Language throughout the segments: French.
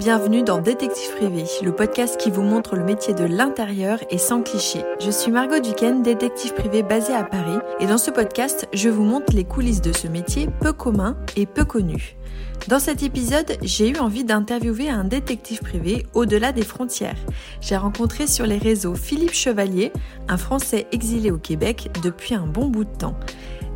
Bienvenue dans Détective Privé, le podcast qui vous montre le métier de l'intérieur et sans clichés. Je suis Margot Duquesne, détective privé basée à Paris, et dans ce podcast, je vous montre les coulisses de ce métier peu commun et peu connu. Dans cet épisode, j'ai eu envie d'interviewer un détective privé au-delà des frontières. J'ai rencontré sur les réseaux Philippe Chevalier, un Français exilé au Québec depuis un bon bout de temps.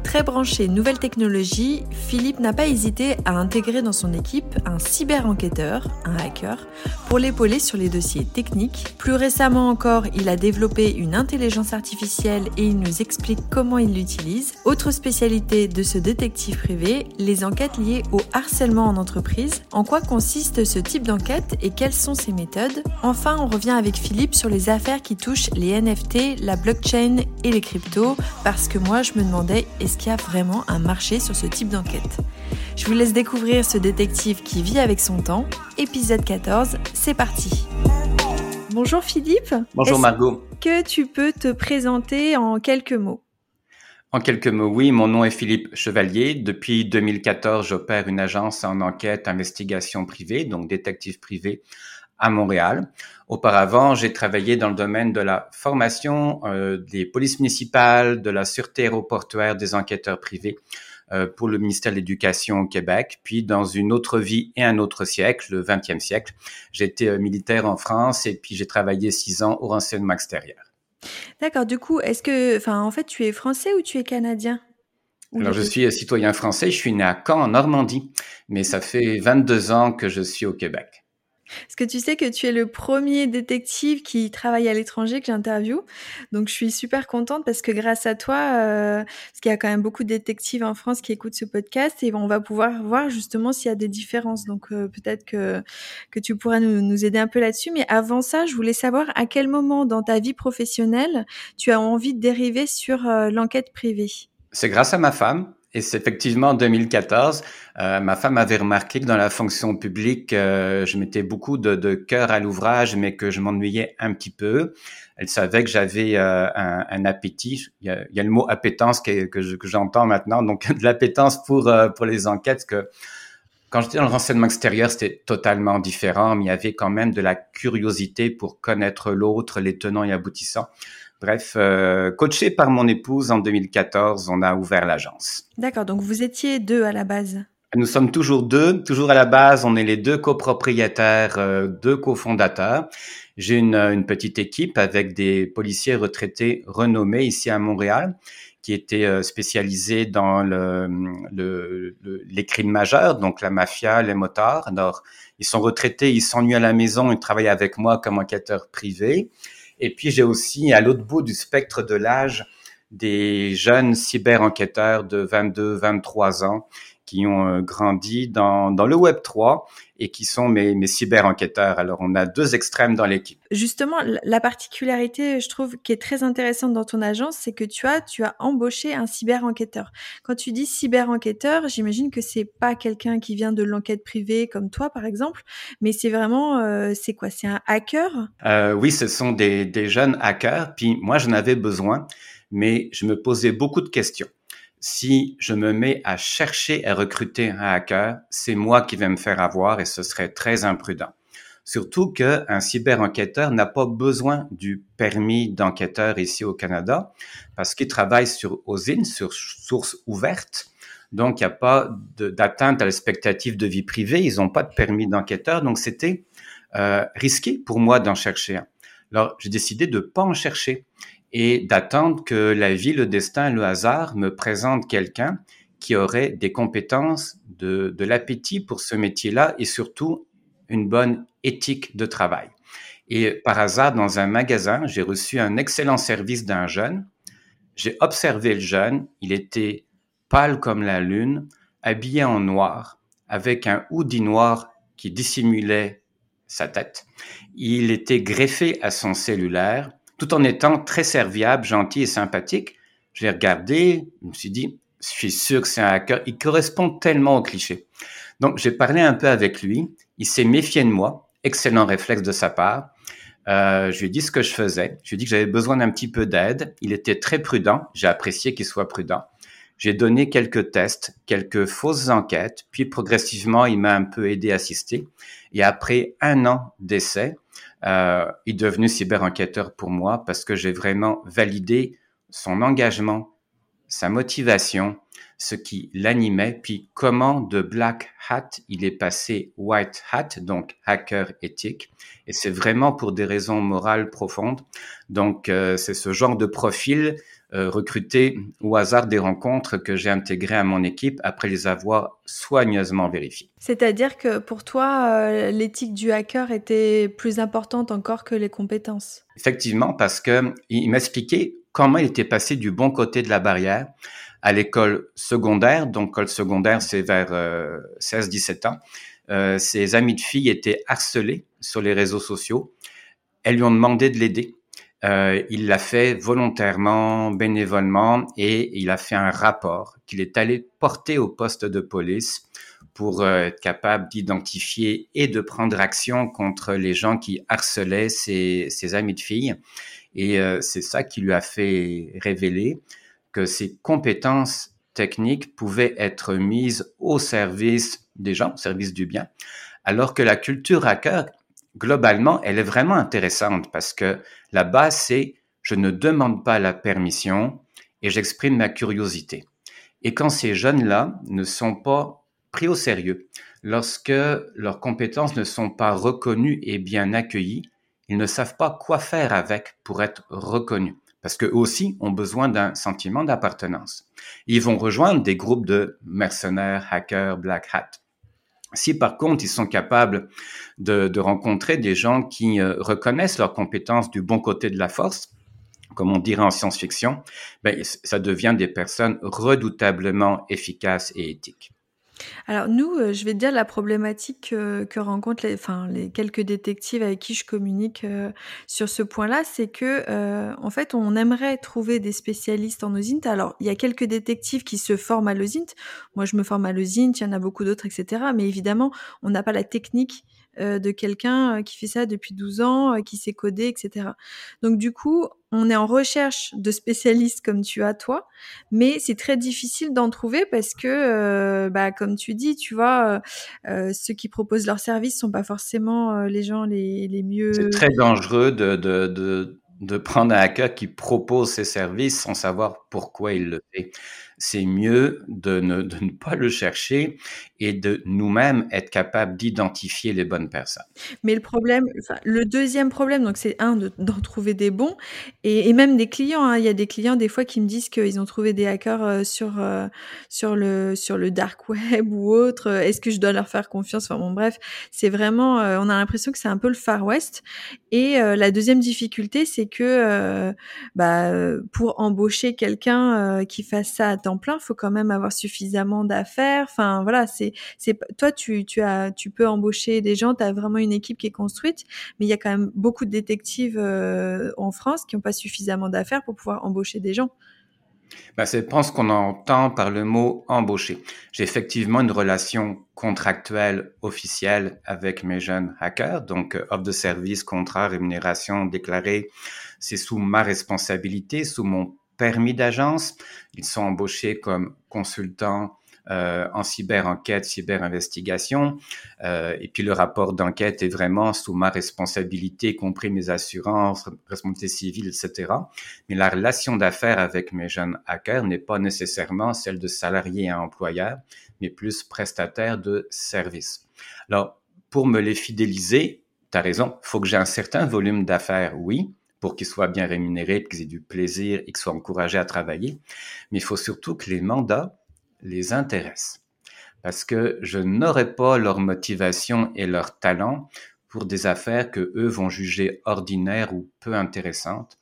Très branché nouvelles technologies, Philippe n'a pas hésité à intégrer dans son équipe un cyber-enquêteur, un hacker, pour l'épauler sur les dossiers techniques. Plus récemment encore, il a développé une intelligence artificielle et il nous explique comment il l'utilise. Autre spécialité de ce détective privé, les enquêtes liées au harcèlement en entreprise. En quoi consiste ce type d'enquête et quelles sont ses méthodes? Enfin, on revient avec Philippe sur les affaires qui touchent les NFT, la blockchain et les cryptos, parce que moi je me demandais est-ce qu'il y a vraiment un marché sur ce type d'enquête? Je vous laisse découvrir ce détective qui vit avec son temps. Épisode 14, c'est parti. Bonjour Philippe. Bonjour Margot. Que tu peux te présenter en quelques mots? En quelques mots, oui, mon nom est Philippe Chevalier. Depuis 2014, j'opère une agence en enquête, investigation privée, donc détective privé à Montréal. Auparavant, j'ai travaillé dans le domaine de la formation euh, des polices municipales, de la sûreté aéroportuaire des enquêteurs privés euh, pour le ministère de l'Éducation au Québec. Puis, dans une autre vie et un autre siècle, le 20e siècle, j'ai été euh, militaire en France et puis j'ai travaillé six ans au renseignement extérieur. D'accord. Du coup, est-ce que, enfin, en fait, tu es français ou tu es canadien? Alors, je suis citoyen français, je suis né à Caen, en Normandie, mais ça fait 22 ans que je suis au Québec. Est-ce que tu sais que tu es le premier détective qui travaille à l'étranger que j'interviewe. Donc je suis super contente parce que grâce à toi, euh, parce qu'il y a quand même beaucoup de détectives en France qui écoutent ce podcast et on va pouvoir voir justement s'il y a des différences. Donc euh, peut-être que, que tu pourras nous, nous aider un peu là-dessus. Mais avant ça, je voulais savoir à quel moment dans ta vie professionnelle tu as envie de dériver sur euh, l'enquête privée? C'est grâce à ma femme et c'est effectivement en 2014, euh, ma femme avait remarqué que dans la fonction publique, euh, je mettais beaucoup de, de cœur à l'ouvrage, mais que je m'ennuyais un petit peu. Elle savait que j'avais euh, un, un, appétit. Il y, a, il y, a, le mot appétence que, que j'entends maintenant, donc de l'appétence pour euh, pour les enquêtes. Que quand j'étais dans le renseignement extérieur, c'était totalement différent, mais il y avait quand même de la curiosité pour connaître l'autre, les tenants et aboutissants. Bref, euh, coaché par mon épouse en 2014, on a ouvert l'agence. D'accord, donc vous étiez deux à la base. Nous sommes toujours deux, toujours à la base, on est les deux copropriétaires, euh, deux cofondateurs. J'ai une, une, petite équipe avec des policiers retraités renommés ici à Montréal qui étaient euh, spécialisés dans le, le, le, les crimes majeurs, donc la mafia, les motards. Alors, ils sont retraités, ils s'ennuient à la maison, ils travaillent avec moi comme enquêteurs privés. Et puis, j'ai aussi, à l'autre bout du spectre de l'âge, des jeunes cyber-enquêteurs de 22, 23 ans qui ont euh, grandi dans, dans le Web 3 et qui sont mes, mes cyber-enquêteurs. Alors, on a deux extrêmes dans l'équipe. Justement, la particularité, je trouve, qui est très intéressante dans ton agence, c'est que tu as, tu as embauché un cyber-enquêteur. Quand tu dis cyber-enquêteur, j'imagine que c'est pas quelqu'un qui vient de l'enquête privée comme toi, par exemple, mais c'est vraiment, euh, c'est quoi? C'est un hacker? Euh, Oui, ce sont des, des jeunes hackers. Puis moi, j'en avais besoin, mais je me posais beaucoup de questions si je me mets à chercher à recruter un hacker, c'est moi qui vais me faire avoir et ce serait très imprudent. Surtout qu'un cyber-enquêteur n'a pas besoin du permis d'enquêteur ici au Canada parce qu'il travaille sur OSIN, sur source ouverte. Donc, il n'y a pas d'atteinte à l'expectative de vie privée. Ils n'ont pas de permis d'enquêteur. Donc, c'était euh, risqué pour moi d'en chercher un. Alors, j'ai décidé de ne pas en chercher et d'attendre que la vie, le destin, le hasard me présente quelqu'un qui aurait des compétences, de, de l'appétit pour ce métier-là et surtout une bonne éthique de travail. Et par hasard, dans un magasin, j'ai reçu un excellent service d'un jeune. J'ai observé le jeune. Il était pâle comme la lune, habillé en noir, avec un hoodie noir qui dissimulait sa tête. Il était greffé à son cellulaire tout en étant très serviable, gentil et sympathique. Je l'ai regardé, je me suis dit, je suis sûr que c'est un hacker. Il correspond tellement au cliché. Donc, j'ai parlé un peu avec lui. Il s'est méfié de moi. Excellent réflexe de sa part. Euh, je lui ai dit ce que je faisais. Je lui ai dit que j'avais besoin d'un petit peu d'aide. Il était très prudent. J'ai apprécié qu'il soit prudent. j'ai donné quelques tests, quelques fausses enquêtes, puis progressivement, il m'a un peu aidé, assisté. Et après un an d'essai, euh, il est devenu cyber-enquêteur pour moi parce que j'ai vraiment validé son engagement, sa motivation, ce qui l'animait, puis comment de black hat il est passé white hat, donc hacker éthique. Et c'est vraiment pour des raisons morales profondes. Donc euh, c'est ce genre de profil euh, recruté au hasard des rencontres que j'ai intégrées à mon équipe après les avoir soigneusement vérifiées. C'est-à-dire que pour toi, euh, l'éthique du hacker était plus importante encore que les compétences? Effectivement, parce que il m'expliquait comment il était passé du bon côté de la barrière à l'école secondaire. Donc, l'école secondaire, c'est vers 16-17 euh, ans. Euh, ses amis de filles étaient harcelés sur les réseaux sociaux. Elles lui ont demandé de l'aider. Euh, il l'a fait volontairement, bénévolement, et il a fait un rapport qu'il est allé porter au poste de police pour euh, être capable d'identifier et de prendre action contre les gens qui harcelaient ses, amis de filles. Et euh, c'est ça qui lui a fait révéler que ses compétences techniques pouvaient être mises au service des gens, au service du bien, alors que la culture hacker, globalement, elle est vraiment intéressante parce que la base, c'est je ne demande pas la permission et j'exprime ma curiosité. Et quand ces jeunes-là ne sont pas pris au sérieux, lorsque leurs compétences ne sont pas reconnues et bien accueillies, ils ne savent pas quoi faire avec pour être reconnus. Parce qu'eux aussi ont besoin d'un sentiment d'appartenance. Ils vont rejoindre des groupes de mercenaires, hackers, black hat. Si par contre ils sont capables de, rencontrer des gens qui euh, reconnaissent leurs compétences du bon côté de la force, comme on dirait en science-fiction, ben, ça devient des personnes redoutablement efficaces et éthiques. Alors nous, euh, je vais dire la problématique que rencontrent les enfin les quelques détectives avec qui je communique, euh, sur ce point-là, c'est que, euh, en fait, on aimerait trouver des spécialistes en OSINT. Alors, il y a quelques détectives qui se forment à l'OSINT. Moi, je me forme à l'OSINT, il y en a beaucoup d'autres et cetera, mais évidemment, on n'a pas la technique de quelqu'un euh, qui fait ça depuis 12 ans, euh, qui sait coder, etc. Donc du coup, on est en recherche de spécialistes comme tu as toi, mais c'est très difficile d'en trouver parce que, bah, comme tu dis, tu vois, ceux qui proposent leurs services sont pas forcément les gens les, les mieux. C'est très dangereux de, de, de, de prendre un hacker qui propose ses services sans savoir pourquoi il le fait c'est mieux de ne, pas le chercher et de nous-mêmes être capable d'identifier les bonnes personnes. Mais le problème, le deuxième problème, donc c'est un d'en trouver des bons et, et même des clients. Hein. Il y a des clients des fois qui me disent qu'ils ont trouvé des hackers euh, sur euh, sur le sur le dark web ou autre. Est-ce que je dois leur faire confiance? Enfin bon, bref, c'est vraiment, euh, on a l'impression que c'est un peu le Far West. Et la deuxième difficulté, c'est que bah, pour embaucher quelqu'un qui fasse ça à temps plein, faut quand même avoir suffisamment d'affaires. Enfin voilà, c'est c'est toi tu tu tu peux embaucher des gens, tu as vraiment une équipe qui est construite, mais il y a quand même beaucoup de détectives euh, en France qui n'ont pas suffisamment d'affaires pour pouvoir embaucher des gens. Ben, c'est pense qu'on entend par le mot embaucher. J'ai effectivement une relation contractuelle officielle avec mes jeunes hackers, donc euh, offre de service, contrat, rémunération déclarée, c'est sous ma responsabilité, sous mon permis d'agence. Ils sont embauchés comme consultants euh, en cyber-enquête, cyber-investigation. Euh, et puis le rapport d'enquête est vraiment sous ma responsabilité, y compris mes assurances, responsabilité civile, etc. Mais la relation d'affaires avec mes jeunes hackers n'est pas nécessairement celle de salarié à employeur, mais plus prestataire de services. Alors, pour me les fidéliser, tu as raison, faut que j'ai un certain volume d'affaires, oui, pour qu'ils soient bien rémunérés, qu'ils aient du plaisir et qu'ils soient encouragés à travailler. Mais il faut surtout que les mandats les intéressent. Parce que je n'aurai pas leur motivation et leur talent pour des affaires que eux vont juger ordinaires ou peu intéressantes.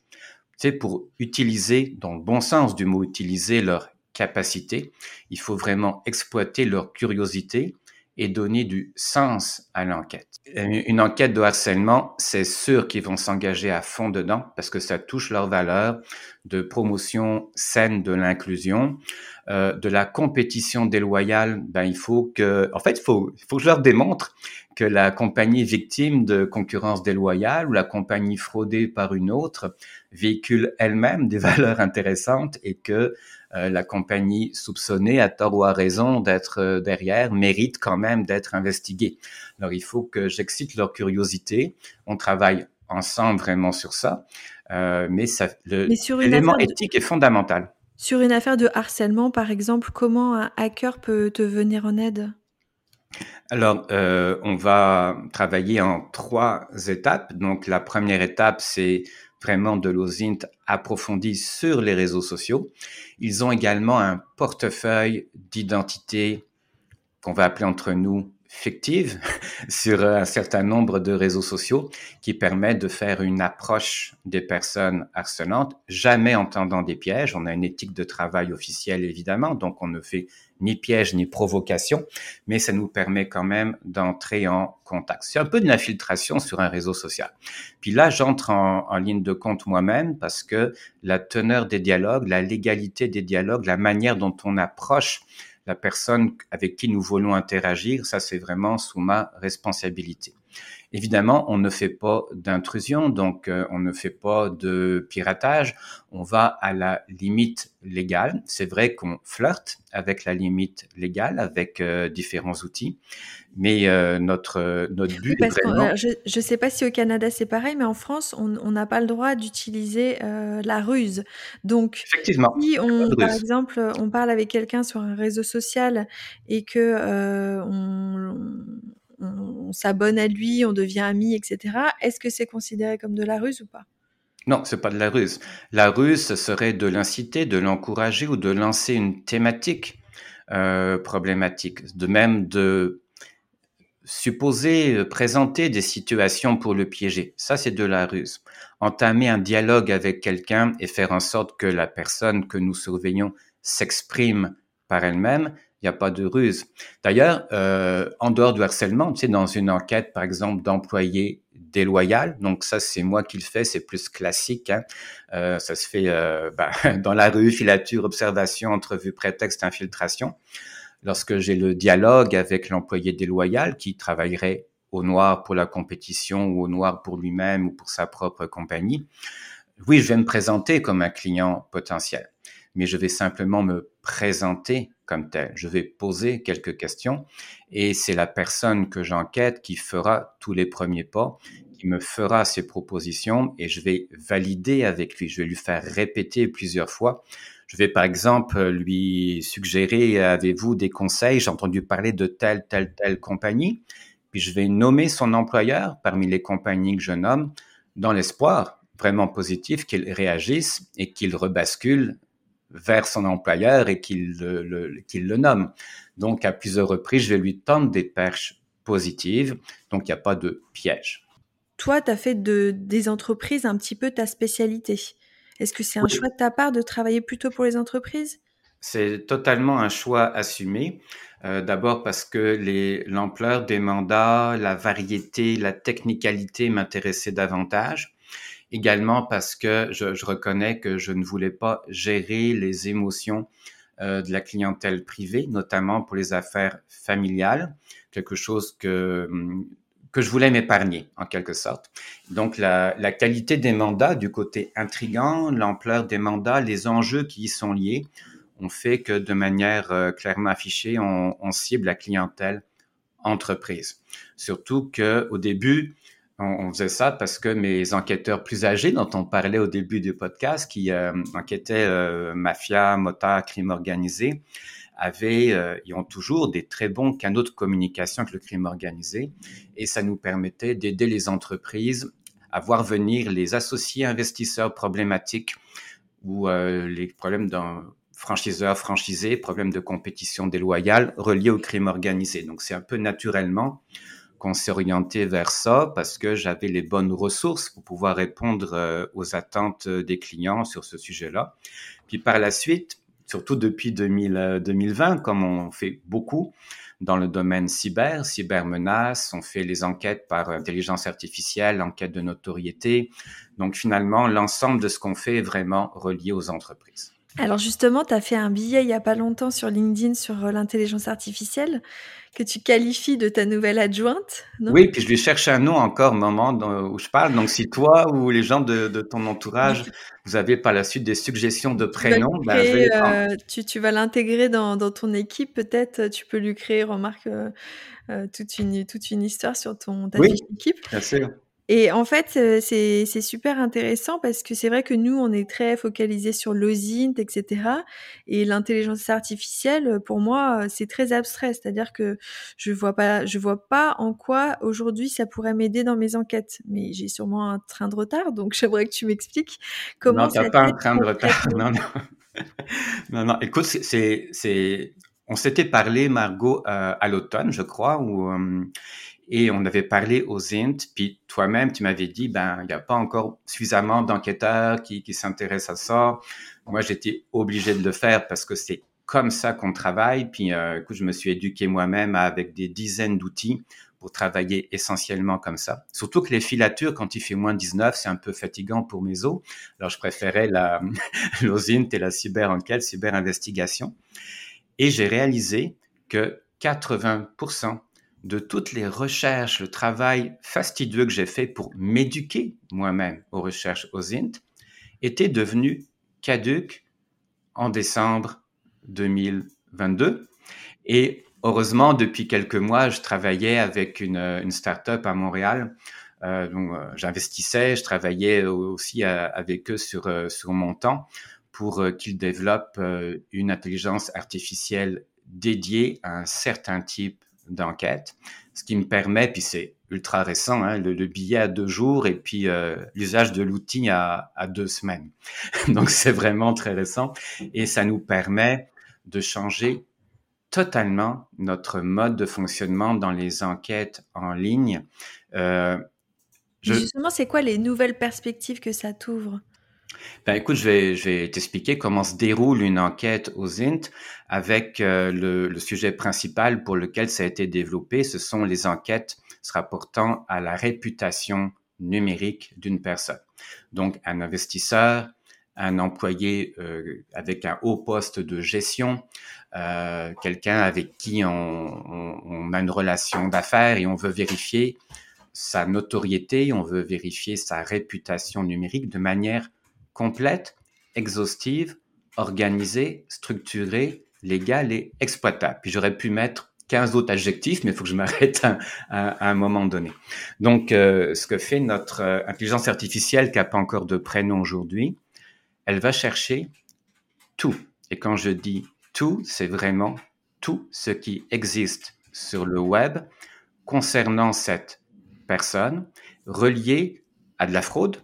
Sais, pour utiliser, dans le bon sens du mot, utiliser leur capacité, il faut vraiment exploiter leur curiosité et donner du sens à l'enquête. Une enquête de harcèlement, c'est sûr qu'ils vont s'engager à fond dedans parce que ça touche leurs valeurs de promotion saine de l'inclusion, euh, de la compétition déloyale. Ben il faut que, en fait, il faut, faut que je leur démontre que la compagnie victime de concurrence déloyale ou la compagnie fraudée par une autre véhicule elle-même des valeurs intéressantes et que euh, la compagnie soupçonnée, à tort ou à raison, d'être euh, derrière, mérite quand même d'être investiguée. Alors, il faut que j'excite leur curiosité. On travaille ensemble vraiment sur ça, euh, mais, ça, l'élément éthique est fondamental. Sur une affaire de harcèlement, par exemple, comment un hacker peut te venir en aide? Alors, euh, on va travailler en trois étapes. Donc, la première étape, c'est vraiment de l'OSINT approfondi sur les réseaux sociaux. Ils ont également un portefeuille d'identité qu'on va appeler entre nous fictive sur un certain nombre de réseaux sociaux qui permet de faire une approche des personnes harcelantes, jamais en tendant des pièges. On a une éthique de travail officielle, évidemment, donc on ne fait ni piège ni provocation, mais ça nous permet quand même d'entrer en contact. C'est un peu de l'infiltration sur un réseau social. Puis là, j'entre en, en, ligne de compte moi-même parce que la teneur des dialogues, la légalité des dialogues, la manière dont on approche la personne avec qui nous voulons interagir, ça c'est vraiment sous ma responsabilité. Évidemment, on ne fait pas d'intrusion, donc euh, on ne fait pas de piratage. On va à la limite légale. C'est vrai qu'on flirte avec la limite légale, avec euh, différents outils, mais euh, notre notre but est vraiment... je ne sais pas si au Canada c'est pareil, mais en France, on n'a pas le droit d'utiliser la ruse. Donc, Effectivement, si on, par exemple, on parle avec quelqu'un sur un réseau social et que on on, s'abonne à lui, on devient ami, etc. Est-ce que c'est considéré comme de la ruse ou pas? Non, c'est pas de la ruse. La ruse, serait de l'inciter, de l'encourager ou de lancer une thématique euh, problématique. De même de supposer, euh, présenter des situations pour le piéger. Ça, c'est de la ruse. Entamer un dialogue avec quelqu'un et faire en sorte que la personne que nous surveillons s'exprime par elle-même, n'y a pas de ruse. D'ailleurs, euh, en dehors du harcèlement, tu sais, dans une enquête, par exemple, d'employés déloyal, donc ça, c'est moi qui le fais, c'est plus classique. Hein. Euh, ça se fait euh, ben, dans la rue, filature, observation, entrevue, prétexte, infiltration. Lorsque j'ai le dialogue avec l'employé déloyal qui travaillerait au noir pour la compétition ou au noir pour lui-même ou pour sa propre compagnie, oui, je vais me présenter comme un client potentiel, mais je vais simplement me présenter comme tel. Je vais poser quelques questions et c'est la personne que j'enquête qui fera tous les premiers pas, qui me fera ses propositions et je vais valider avec lui. Je vais lui faire répéter plusieurs fois. Je vais par exemple lui suggérer, avez-vous des conseils? J'ai entendu parler de telle, telle, telle compagnie. Puis je vais nommer son employeur parmi les compagnies que je nomme dans l'espoir vraiment positif qu'il réagisse et qu'il rebascule vers son employeur et qu'il le, nomme. Donc, à plusieurs reprises, je vais lui tendre des perches positives. Donc, il n'y a pas de piège. Toi, tu as fait de, des entreprises un petit peu ta spécialité. Est-ce que c'est un choix de ta part de travailler plutôt pour les entreprises? C'est totalement un choix assumé. Euh, D'abord parce que l'ampleur des mandats, la variété, la technicalité m'intéressaient davantage également parce que je, reconnais que je ne voulais pas gérer les émotions euh, de la clientèle privée, notamment pour les affaires familiales, quelque chose que hum, que je voulais m'épargner en quelque sorte. Donc la, la, qualité des mandats du côté intrigant, l'ampleur des mandats, les enjeux qui y sont liés, ont fait que de manière euh, clairement affichée, on, on, cible la clientèle entreprise. Surtout que au début, on, faisait ça parce que mes enquêteurs plus âgés, dont on parlait au début du podcast, qui euh, enquêtaient euh, mafia, motard, crime organisé, avaient, euh, ils ont toujours des très bons canaux de communication avec le crime organisé, et ça nous permettait d'aider les entreprises à voir venir les associés investisseurs problématiques ou les problèmes d'un franchiseur franchisé, problèmes de compétition déloyale reliés au crime organisé. Donc c'est un peu naturellement qu'on s'est orienté vers ça parce que j'avais les bonnes ressources pour pouvoir répondre euh, aux attentes des clients sur ce sujet-là. Puis par la suite, surtout depuis 2000, 2020, euh, comme on fait beaucoup dans le domaine cyber, cybermenaces, on fait les enquêtes par intelligence artificielle, enquête de notoriété. Donc finalement, l'ensemble de ce qu'on fait est vraiment relié aux entreprises. Alors justement, tu as fait un billet il y a pas longtemps sur LinkedIn sur euh, l'intelligence artificielle que tu qualifies de ta nouvelle adjointe, non? Oui, puis je lui cherche un nom encore au moment où je parle. Donc si toi ou les gens de, ton entourage, vous avez par la suite des suggestions de prénoms, ben, euh, tu, vas l'intégrer dans, ton équipe. Peut-être tu peux lui créer, remarque, euh, toute, une, toute une histoire sur ton, ta oui, équipe. Bien sûr. Et en fait, c'est super intéressant parce que c'est vrai que nous, on est très focalisé sur l'OSINT, etc. Et l'intelligence artificielle, pour moi, c'est très abstrait. C'est-à-dire que je vois pas, je vois pas en quoi aujourd'hui ça pourrait m'aider dans mes enquêtes. Mais j'ai sûrement un train de retard, donc j'aimerais que tu m'expliques comment. Non, t'as pas un train de retard. Non, non. non, non. Écoute, c'est, c'est, on s'était parlé, Margot, euh, à l'automne, je crois, où euh, et on avait parlé aux INT, puis toi-même, tu m'avais dit, ben, il n'y a pas encore suffisamment d'enquêteurs qui, qui s'intéressent à ça. Moi, j'étais obligé de le faire parce que c'est comme ça qu'on travaille. Puis, euh, écoute, je me suis éduqué moi-même avec des dizaines d'outils pour travailler essentiellement comme ça. Surtout que les filatures, quand il fait moins 19, c'est un peu fatigant pour mes os. Alors, je préférais la, l'OSINT et la cyber-enquête, cyber-investigation. Et j'ai réalisé que 80% de toutes les recherches, le travail fastidieux que j'ai fait pour m'éduquer moi-même aux recherches aux INT était devenu caduque en décembre 2022. Et heureusement, depuis quelques mois, je travaillais avec une, une start-up à Montréal. Euh, euh, j'investissais, je travaillais aussi euh, avec eux sur, sur mon temps pour qu'ils développent une intelligence artificielle dédiée à un certain type d'enquête, ce qui me permet, puis c'est ultra récent, hein, le, billet à deux jours et puis euh, l'usage de l'outil à, deux semaines. Donc c'est vraiment très récent et ça nous permet de changer totalement notre mode de fonctionnement dans les enquêtes en ligne. Euh, Justement, c'est quoi les nouvelles perspectives que ça t'ouvre? Ben écoute, je vais, je vais t'expliquer comment se déroule une enquête aux INT avec euh, le, sujet principal pour lequel ça a été développé. Ce sont les enquêtes se rapportant à la réputation numérique d'une personne. Donc, un investisseur, un employé euh, avec un haut poste de gestion, euh, quelqu'un avec qui on, a une relation d'affaires et on veut vérifier sa notoriété, on veut vérifier sa réputation numérique de manière complète, exhaustive, organisée, structurée, légale et exploitable. Puis j'aurais pu mettre 15 autres adjectifs, mais il faut que je m'arrête à, un moment donné. Donc, euh, ce que fait notre euh, intelligence artificielle, qui n'a pas encore de prénom aujourd'hui, elle va chercher tout. Et quand je dis tout, c'est vraiment tout ce qui existe sur le web concernant cette personne, relié à de la fraude,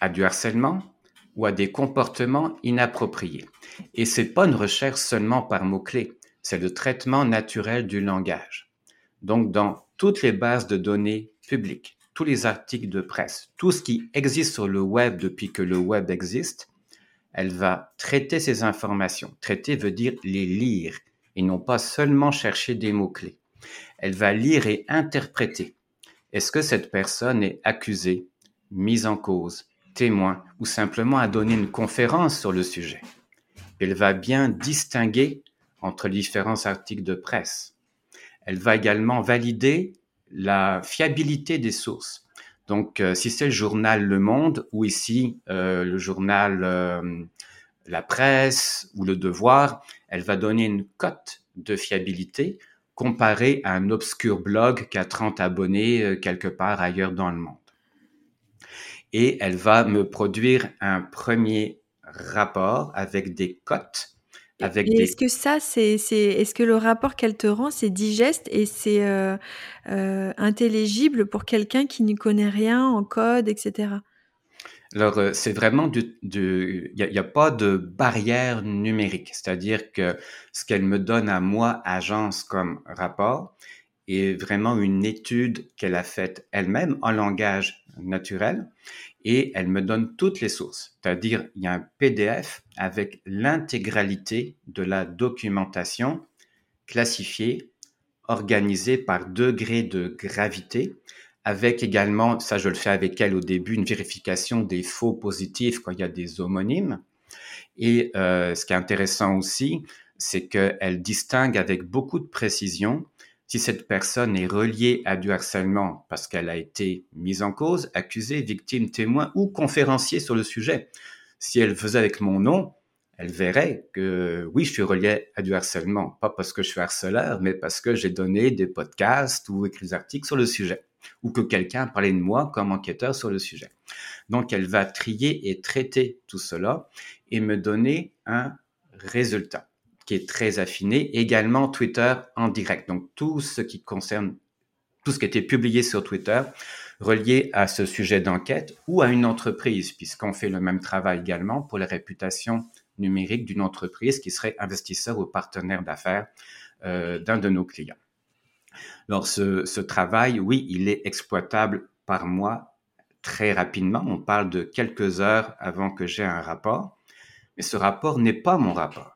à du harcèlement, ou à des comportements inappropriés. Et c'est pas une recherche seulement par mots-clés, c'est le traitement naturel du langage. Donc, dans toutes les bases de données publiques, tous les articles de presse, tout ce qui existe sur le web depuis que le web existe, elle va traiter ces informations. Traiter veut dire les lire et non pas seulement chercher des mots-clés. Elle va lire et interpréter. Est-ce que cette personne est accusée, mise en cause, témoin ou simplement à donner une conférence sur le sujet. Elle va bien distinguer entre différents articles de presse. Elle va également valider la fiabilité des sources. Donc, euh, si c'est le journal Le Monde ou ici euh, le journal euh, La Presse ou Le Devoir, elle va donner une cote de fiabilité comparée à un obscur blog qui a 30 abonnés quelque part ailleurs dans le monde et elle va me produire un premier rapport avec des cotes. Avec et est-ce que ça, c'est, c'est, est-ce que le rapport qu'elle te rend, c'est digeste et c'est euh, euh, intelligible pour quelqu'un qui n'y connaît rien en code, etc. Alors, euh, c'est vraiment du, il n'y a, a, pas de barrière numérique, c'est-à-dire que ce qu'elle me donne à moi, agence comme rapport, est vraiment une étude qu'elle a faite elle-même en langage naturel et elle me donne toutes les sources. C'est-à-dire, il y a un PDF avec l'intégralité de la documentation classifiée, organisée par degré de gravité, avec également, ça je le fais avec elle au début, une vérification des faux positifs quand il y a des homonymes. Et euh, ce qui est intéressant aussi, c'est qu'elle distingue avec beaucoup de précision si cette personne est reliée à du harcèlement parce qu'elle a été mise en cause, accusée, victime, témoin ou conférencier sur le sujet. Si elle faisait avec mon nom, elle verrait que oui, je suis relié à du harcèlement, pas parce que je suis harceleur, mais parce que j'ai donné des podcasts ou écrit des articles sur le sujet, ou que quelqu'un a parlé de moi comme enquêteur sur le sujet. Donc, elle va trier et traiter tout cela et me donner un résultat qui est très affiné. Également Twitter en direct. Donc, tout ce qui concerne, tout ce qui a été publié sur Twitter relié à ce sujet d'enquête ou à une entreprise, puisqu'on fait le même travail également pour la réputation numérique d'une entreprise qui serait investisseur ou partenaire d'affaires euh, d'un de nos clients. Alors, ce, ce travail, oui, il est exploitable par mois très rapidement. On parle de quelques heures avant que j'ai un rapport. Mais ce rapport n'est pas mon rapport.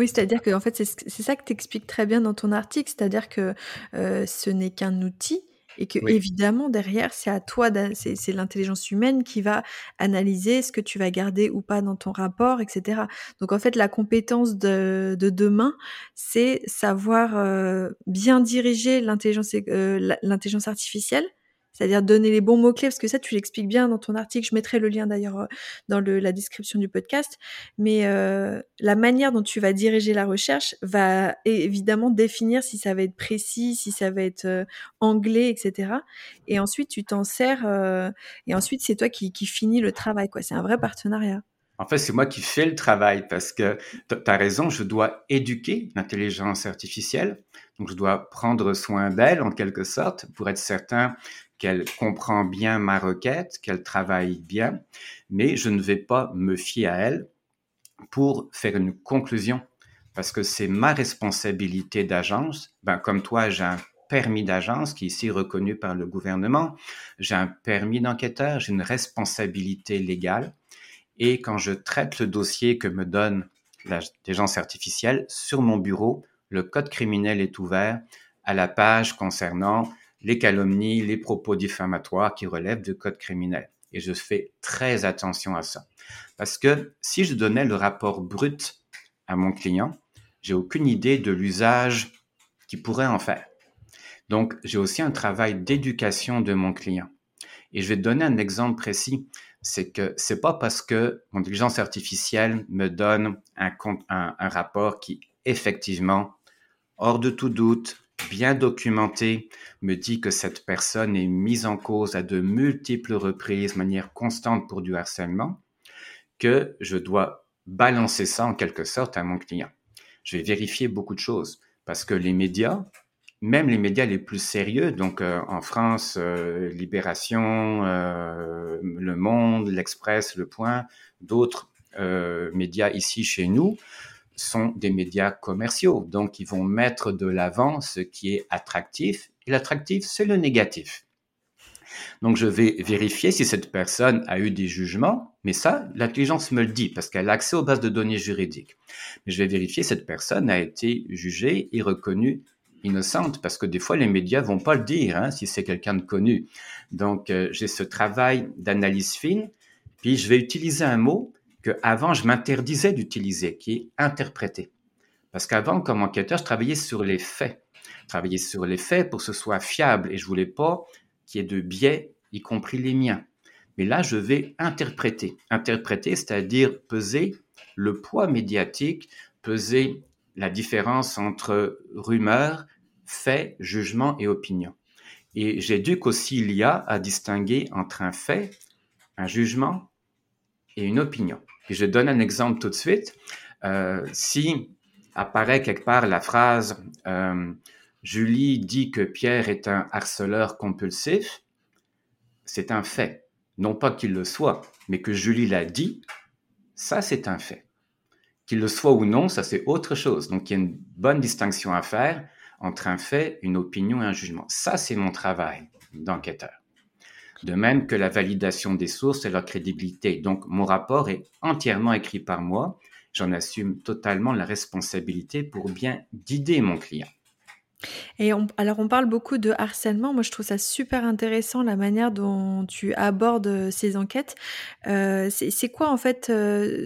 Oui, c'est-à-dire que en fait, c'est ça que tu expliques très bien dans ton article, c'est-à-dire que euh, ce n'est qu'un outil et que évidemment derrière c'est à toi c'est l'intelligence humaine qui va analyser ce que tu vas garder ou pas dans ton rapport etc donc en fait la compétence de, demain c'est savoir euh, bien diriger l'intelligence euh, l'intelligence artificielle c'est-à-dire donner les bons mots-clés, parce que ça, tu l'expliques bien dans ton article. Je mettrai le lien d'ailleurs euh, dans la description du podcast. Mais euh, la manière dont tu vas diriger la recherche va évidemment définir si ça va être précis, si ça va être euh, anglais, etc. Et ensuite, tu t'en sers. et ensuite, c'est toi qui, finis le travail. quoi. C'est un vrai partenariat. En fait, c'est moi qui fais le travail parce que tu as raison, je dois éduquer l'intelligence artificielle. Donc, je dois prendre soin d'elle en quelque sorte pour être certain qu'elle comprend bien ma requête, qu'elle travaille bien, mais je ne vais pas me fier à elle pour faire une conclusion, parce que c'est ma responsabilité d'agence. Ben, comme toi, j'ai un permis d'agence qui est ici reconnu par le gouvernement, j'ai un permis d'enquêteur, j'ai une responsabilité légale. Et quand je traite le dossier que me donne l'intelligence artificielle, sur mon bureau, le code criminel est ouvert à la page concernant les calomnies, les propos diffamatoires qui relèvent du code criminel. Et je fais très attention à ça. Parce que si je donnais le rapport brut à mon client, j'ai aucune idée de l'usage qu'il pourrait en faire. Donc, j'ai aussi un travail d'éducation de mon client. Et je vais te donner un exemple précis. C'est que c'est pas parce que mon intelligence artificielle me donne un, rapport qui, effectivement, hors de tout doute, bien documenté me dit que cette personne est mise en cause à de multiples reprises, de manière constante pour du harcèlement, que je dois balancer ça en quelque sorte à mon client. Je vais vérifier beaucoup de choses parce que les médias, même les médias les plus sérieux, donc euh, en France, euh, Libération, euh, Le Monde, L'Express, Le Point, d'autres médias ici chez nous, sont des médias commerciaux. Donc, ils vont mettre de l'avant ce qui est attractif. Et l'attractif, c'est le négatif. Donc, je vais vérifier si cette personne a eu des jugements, mais ça, l'intelligence me le dit parce qu'elle a accès aux bases de données juridiques. Mais je vais vérifier si cette personne a été jugée et reconnue innocente parce que des fois, les médias vont pas le dire hein, si c'est quelqu'un de connu. Donc, euh, j'ai ce travail d'analyse fine, puis je vais utiliser un mot que avant je m'interdisais d'utiliser, qui est interpréter. Parce qu'avant, comme enquêteur, je travaillais sur les faits. Je travaillais sur les faits pour que ce soit fiable et je voulais pas qu'il y ait de biais, y compris les miens. Mais là, je vais interpréter. Interpréter, c'est-à-dire peser le poids médiatique, peser la différence entre rumeur, fait, jugement et opinion. Et j'éduque aussi l'IA à distinguer entre un fait, un jugement et une opinion. Je donne un exemple tout de suite. Euh, si apparaît quelque part la phrase euh, Julie dit que Pierre est un harceleur compulsif, c'est un fait. Non pas qu'il le soit, mais que Julie l'a dit, ça c'est un fait. Qu'il le soit ou non, ça c'est autre chose. Donc il y a une bonne distinction à faire entre un fait, une opinion et un jugement. Ça c'est mon travail d'enquêteur de même que la validation des sources et leur crédibilité. Donc, mon rapport est entièrement écrit par moi. J'en assume totalement la responsabilité pour bien guider mon client. Et alors, on parle beaucoup de harcèlement. Moi, je trouve ça super intéressant la manière dont tu abordes ces enquêtes. Euh, c'est quoi, en fait, euh,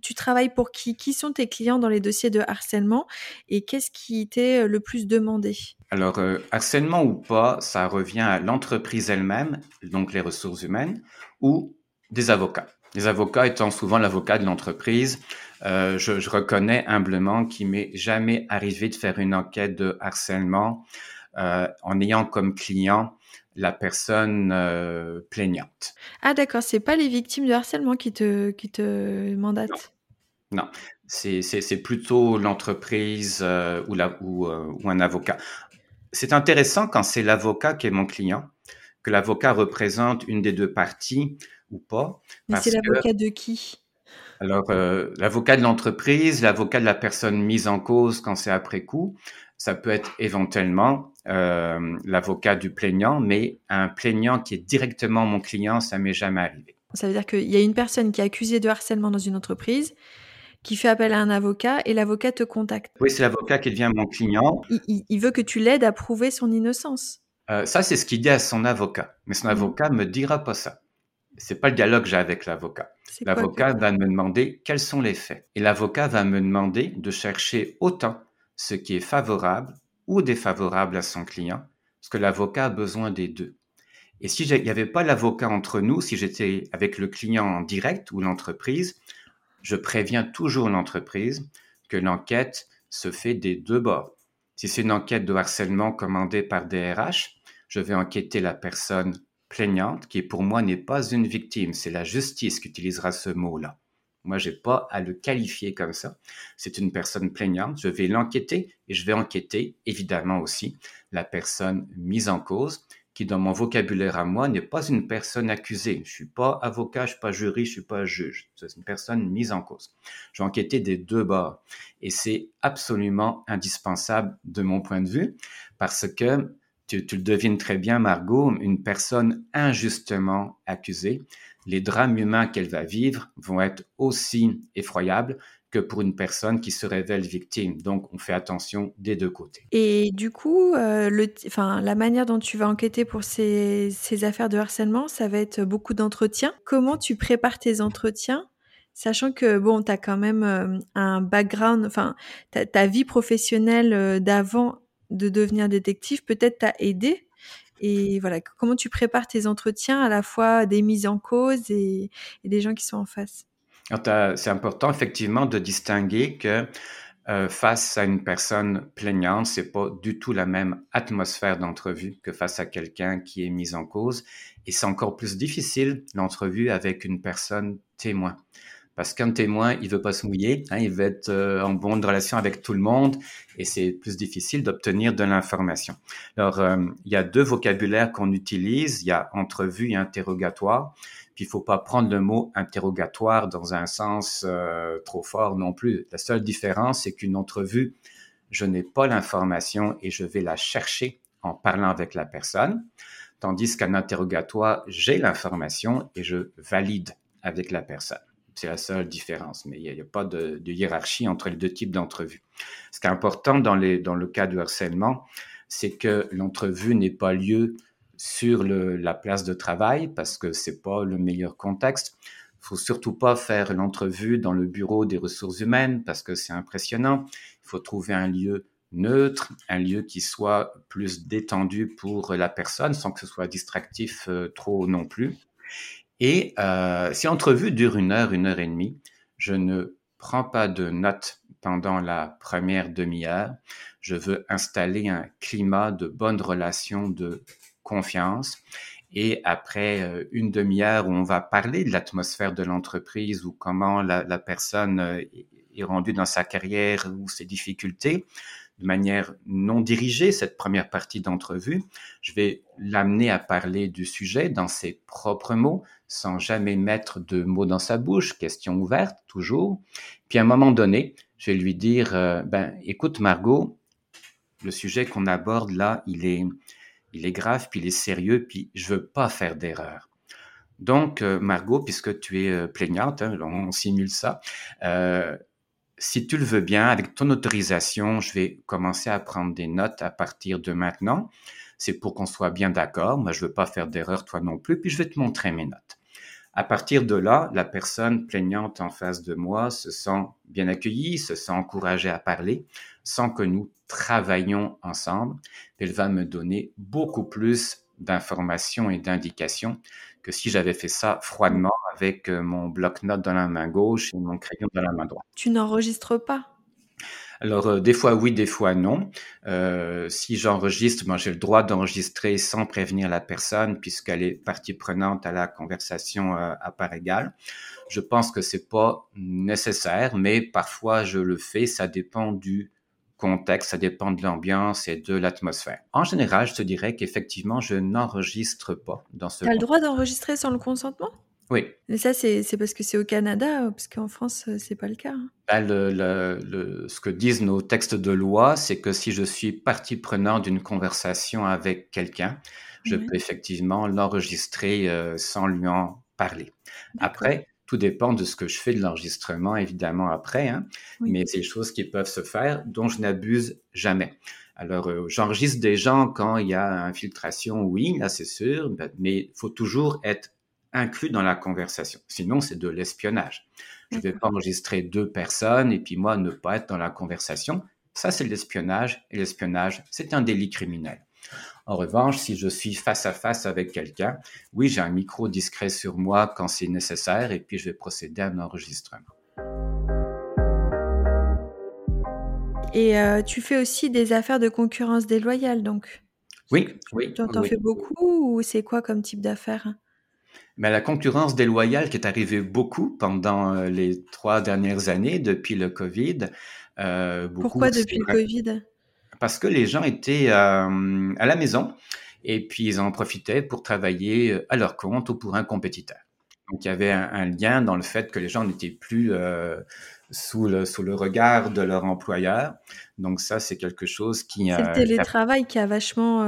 tu travailles pour qui? Qui sont tes clients dans les dossiers de harcèlement et qu'est-ce qui t'est le plus demandé? Alors, euh, harcèlement ou pas, ça revient à l'entreprise elle-même, donc les ressources humaines, ou des avocats. Les avocats étant souvent l'avocat de l'entreprise, euh, je, reconnais humblement qu'il m'est jamais arrivé de faire une enquête de harcèlement euh, en ayant comme client la personne euh, plaignante. Ah d'accord, c'est pas les victimes de harcèlement qui te, qui te mandatent? Non, non. c'est plutôt l'entreprise euh, ou, la, ou, euh, ou, un avocat. C'est intéressant quand c'est l'avocat qui est mon client, que l'avocat représente une des deux parties ou pas. Mais c'est l'avocat de qui? Alors, l'avocat de l'entreprise, l'avocat de la personne mise en cause quand c'est après coup, ça peut être éventuellement euh, l'avocat du plaignant, mais un plaignant qui est directement mon client, ça m'est jamais arrivé. Ça veut dire qu'il y a une personne qui est accusée de harcèlement dans une entreprise, qui fait appel à un avocat et l'avocat te contacte. Oui, c'est l'avocat qui devient mon client. Il, il, veut que tu l'aides à prouver son innocence. Euh, ça, c'est ce qu'il dit à son avocat. Mais son mmh. avocat me dira pas ça c'est pas le dialogue que j'ai avec l'avocat. L'avocat va me demander quels sont les faits. Et l'avocat va me demander de chercher autant ce qui est favorable ou défavorable à son client, parce que l'avocat a besoin des deux. Et si il n'y avait pas l'avocat entre nous, si j'étais avec le client en direct ou l'entreprise, je préviens toujours l'entreprise que l'enquête se fait des deux bords. Si c'est une enquête de harcèlement commandée par DRH, je vais enquêter la personne plaignante, qui pour moi n'est pas une victime. C'est la justice qui utilisera ce mot-là. Moi, j'ai pas à le qualifier comme ça. C'est une personne plaignante. Je vais l'enquêter et je vais enquêter, évidemment aussi, la personne mise en cause, qui dans mon vocabulaire à moi n'est pas une personne accusée. Je suis pas avocat, je suis pas jury, je suis pas juge. C'est une personne mise en cause. Je vais enquêter des deux bords. Et c'est absolument indispensable de mon point de vue parce que tu, le devines très bien, Margot, une personne injustement accusée, les drames humains qu'elle va vivre vont être aussi effroyables que pour une personne qui se révèle victime. Donc, on fait attention des deux côtés. Et du coup, euh, enfin, la manière dont tu vas enquêter pour ces, affaires de harcèlement, ça va être beaucoup d'entretiens. Comment tu prépares tes entretiens Sachant que, bon, tu as quand même euh, un background, enfin, ta, ta vie professionnelle euh, d'avant de devenir détective peut-être t'a aidé et voilà, comment tu prépares tes entretiens à la fois des mises en cause et, des gens qui sont en face? C'est important effectivement de distinguer que euh, face à une personne plaignante, c'est pas du tout la même atmosphère d'entrevue que face à quelqu'un qui est mis en cause. Et c'est encore plus difficile l'entrevue avec une personne témoin. Parce qu'un témoin, il veut pas se mouiller, hein, il veut être euh, en bonne relation avec tout le monde et c'est plus difficile d'obtenir de l'information. Alors, euh, il y a deux vocabulaires qu'on utilise, il y a entrevue et interrogatoire. Puis il faut pas prendre le mot interrogatoire dans un sens euh, trop fort non plus. La seule différence, c'est qu'une entrevue, je n'ai pas l'information et je vais la chercher en parlant avec la personne, tandis qu'un interrogatoire, j'ai l'information et je valide avec la personne. C'est la seule différence, mais il n'y a, pas de, hiérarchie entre les deux types d'entrevues. Ce qui est important dans, le cas du harcèlement, c'est que l'entrevue n'ait pas lieu sur la place de travail parce que c'est pas le meilleur contexte. Il faut surtout pas faire l'entrevue dans le bureau des ressources humaines parce que c'est impressionnant. Il faut trouver un lieu neutre, un lieu qui soit plus détendu pour la personne sans que ce soit distractif euh, trop non plus. Et euh, si l'entrevue dure une heure, une heure et demie, je ne prends pas de notes pendant la première demi-heure. Je veux installer un climat de bonne relation, de confiance. Et après euh, une demi-heure où on va parler de l'atmosphère de l'entreprise ou comment la, personne euh, est rendue dans sa carrière ou ses difficultés, de manière non dirigée, cette première partie d'entrevue. Je vais l'amener à parler du sujet dans ses propres mots, sans jamais mettre de mots dans sa bouche, question ouverte, toujours. Puis à un moment donné, je vais lui dire, euh, ben, écoute Margot, le sujet qu'on aborde là, il est, il est grave, puis il est sérieux, puis je veux pas faire d'erreur. Donc, euh, Margot, puisque tu es euh, plaignante, hein, on simule ça, si tu le veux bien, avec ton autorisation, je vais commencer à prendre des notes à partir de maintenant. C'est pour qu'on soit bien d'accord. Moi, je veux pas faire d'erreur, toi non plus. Puis je vais te montrer mes notes. À partir de là, la personne plaignante en face de moi se sent bien accueillie, se sent encouragée à parler, sans que nous travaillions ensemble. Elle va me donner beaucoup plus d'informations et d'indications que si j'avais fait ça froidement avec euh, mon bloc-notes dans la main gauche et mon crayon dans la main droite. Tu n'enregistres pas? Alors, euh, des fois oui, des fois non. Euh, si j'enregistre, moi j'ai le droit d'enregistrer sans prévenir la personne puisqu'elle est partie prenante à la conversation euh, à part égale. Je pense que c'est pas nécessaire, mais parfois je le fais. Ça dépend du contexte, ça dépend de l'ambiance et de l'atmosphère. En général, je te dirais qu'effectivement, je n'enregistre pas dans ce. Tu as le droit d'enregistrer sans le consentement? Oui. Mais ça, c'est parce que c'est au Canada, parce qu'en France, c'est pas le cas. Hein. Le, ce que disent nos textes de loi, c'est que si je suis partie prenante d'une conversation avec quelqu'un, je peux effectivement l'enregistrer euh, sans lui en parler. Après, tout dépend de ce que je fais de l'enregistrement, évidemment, après, hein, mais c'est des choses qui peuvent se faire dont je n'abuse jamais. Alors, euh, j'enregistre des gens quand il y a infiltration, oui, là c'est sûr, ben, mais il faut toujours être inclus dans la conversation. Sinon, c'est de l'espionnage. Je ne vais pas enregistrer deux personnes et puis moi ne pas être dans la conversation. Ça, c'est l'espionnage et l'espionnage, c'est un délit criminel. En revanche, si je suis face à face avec quelqu'un, oui, j'ai un micro discret sur moi quand c'est nécessaire et puis je vais procéder à un enregistrement. Et euh, tu fais aussi des affaires de concurrence déloyale, donc? Oui, oui. Tu en fais beaucoup ou c'est quoi comme type d'affaires? Mais la concurrence déloyale qui est arrivée beaucoup pendant euh, les trois dernières années depuis le Covid. Euh, Pourquoi depuis le Covid? Parce que les gens étaient euh, à la maison et puis ils en profitaient pour travailler euh, à leur compte ou pour un compétiteur. Donc il y avait un, lien dans le fait que les gens n'étaient plus euh, sous, le, sous le regard de leur employeur. Donc ça, c'est quelque chose qui... C'est le télétravail qui a vachement,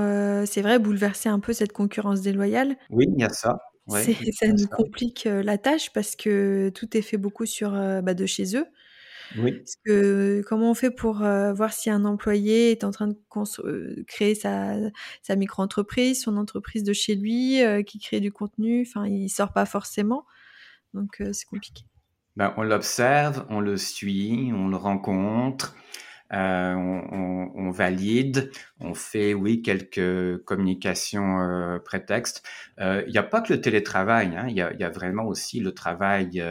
c'est vrai, bouleversé un peu cette concurrence déloyale. Oui, il y a ça. ça nous complique la tâche parce que tout est fait beaucoup sur bah, de chez eux. Oui. que comment on fait pour euh, voir si un employé est en train de euh, créer sa, sa micro-entreprise, son entreprise de chez lui, euh, qui crée du contenu, enfin, il sort pas forcément. Donc, c'est compliqué. Ben, on l'observe, on le suit, on le rencontre. Euh, on, on, valide, on fait, oui, quelques communications euh, prétextes. Il n'y a pas que le télétravail, hein, il y, a, y, a, vraiment aussi le travail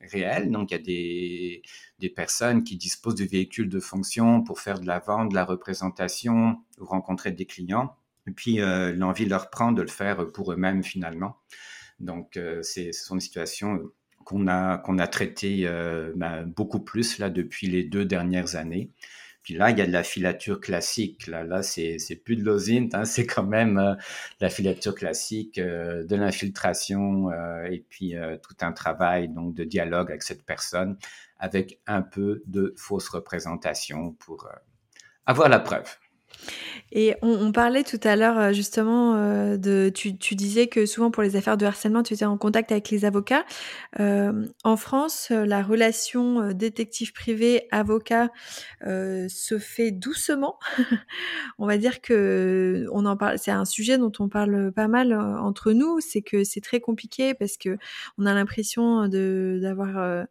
réel. Donc, il y a des, des personnes qui disposent de véhicules de fonction pour faire de la vente, de la représentation, rencontrer des clients. Et puis, euh, l'envie leur prend de le faire pour eux-mêmes finalement. Donc, euh, c'est, ce sont des situations qu'on a, qu'on a traitées euh, ben, beaucoup plus là depuis les deux dernières années. Puis là, il y a de la filature classique. Là, là c'est, plus de l'osine, hein, c'est quand même la filature classique, de l'infiltration et puis tout un travail donc de dialogue avec cette personne, avec un peu de fausse représentation pour avoir la preuve. Et on, parlait tout à l'heure euh, justement euh, de, tu, disais que souvent pour les affaires de harcèlement, tu étais en contact avec les avocats. Euh, en France, la relation détective privé avocat se fait doucement. on va dire que on en parle. C'est un sujet dont on parle pas mal entre nous. C'est que c'est très compliqué parce que on a l'impression d'avoir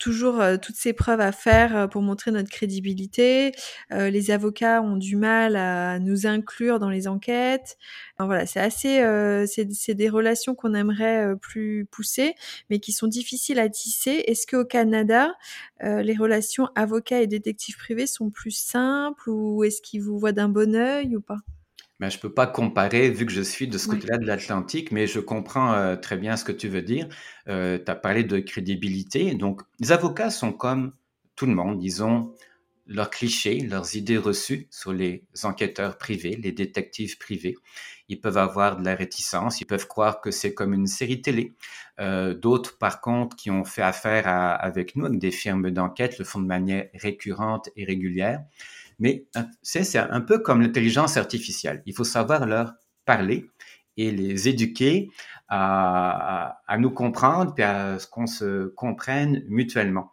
toujours euh, toutes ces preuves à faire euh, pour montrer notre crédibilité. Euh, les avocats ont du mal à nous inclure dans les enquêtes. voilà, c'est assez, c'est des relations qu'on aimerait plus pousser, mais qui sont difficiles à tisser. Est-ce qu'au Canada, les relations avocats et détectives privés sont plus simples ou est-ce qu'ils vous voient d'un bon œil ou pas? Ben, je peux pas comparer vu que je suis de ce côté-là de l'Atlantique, mais je comprends euh, très bien ce que tu veux dire. Euh, tu as parlé de crédibilité. Donc, les avocats sont comme tout le monde. Ils ont leurs clichés, leurs idées reçues sur les enquêteurs privés, les détectives privés. Ils peuvent avoir de la réticence, ils peuvent croire que c'est comme une série télé. Euh, D'autres, par contre, qui ont fait affaire avec nous, avec des firmes d'enquête, le font de manière récurrente et régulière. Mais euh, c'est un peu comme l'intelligence artificielle. Il faut savoir leur parler et les éduquer à, nous comprendre et à ce qu'on se comprenne mutuellement.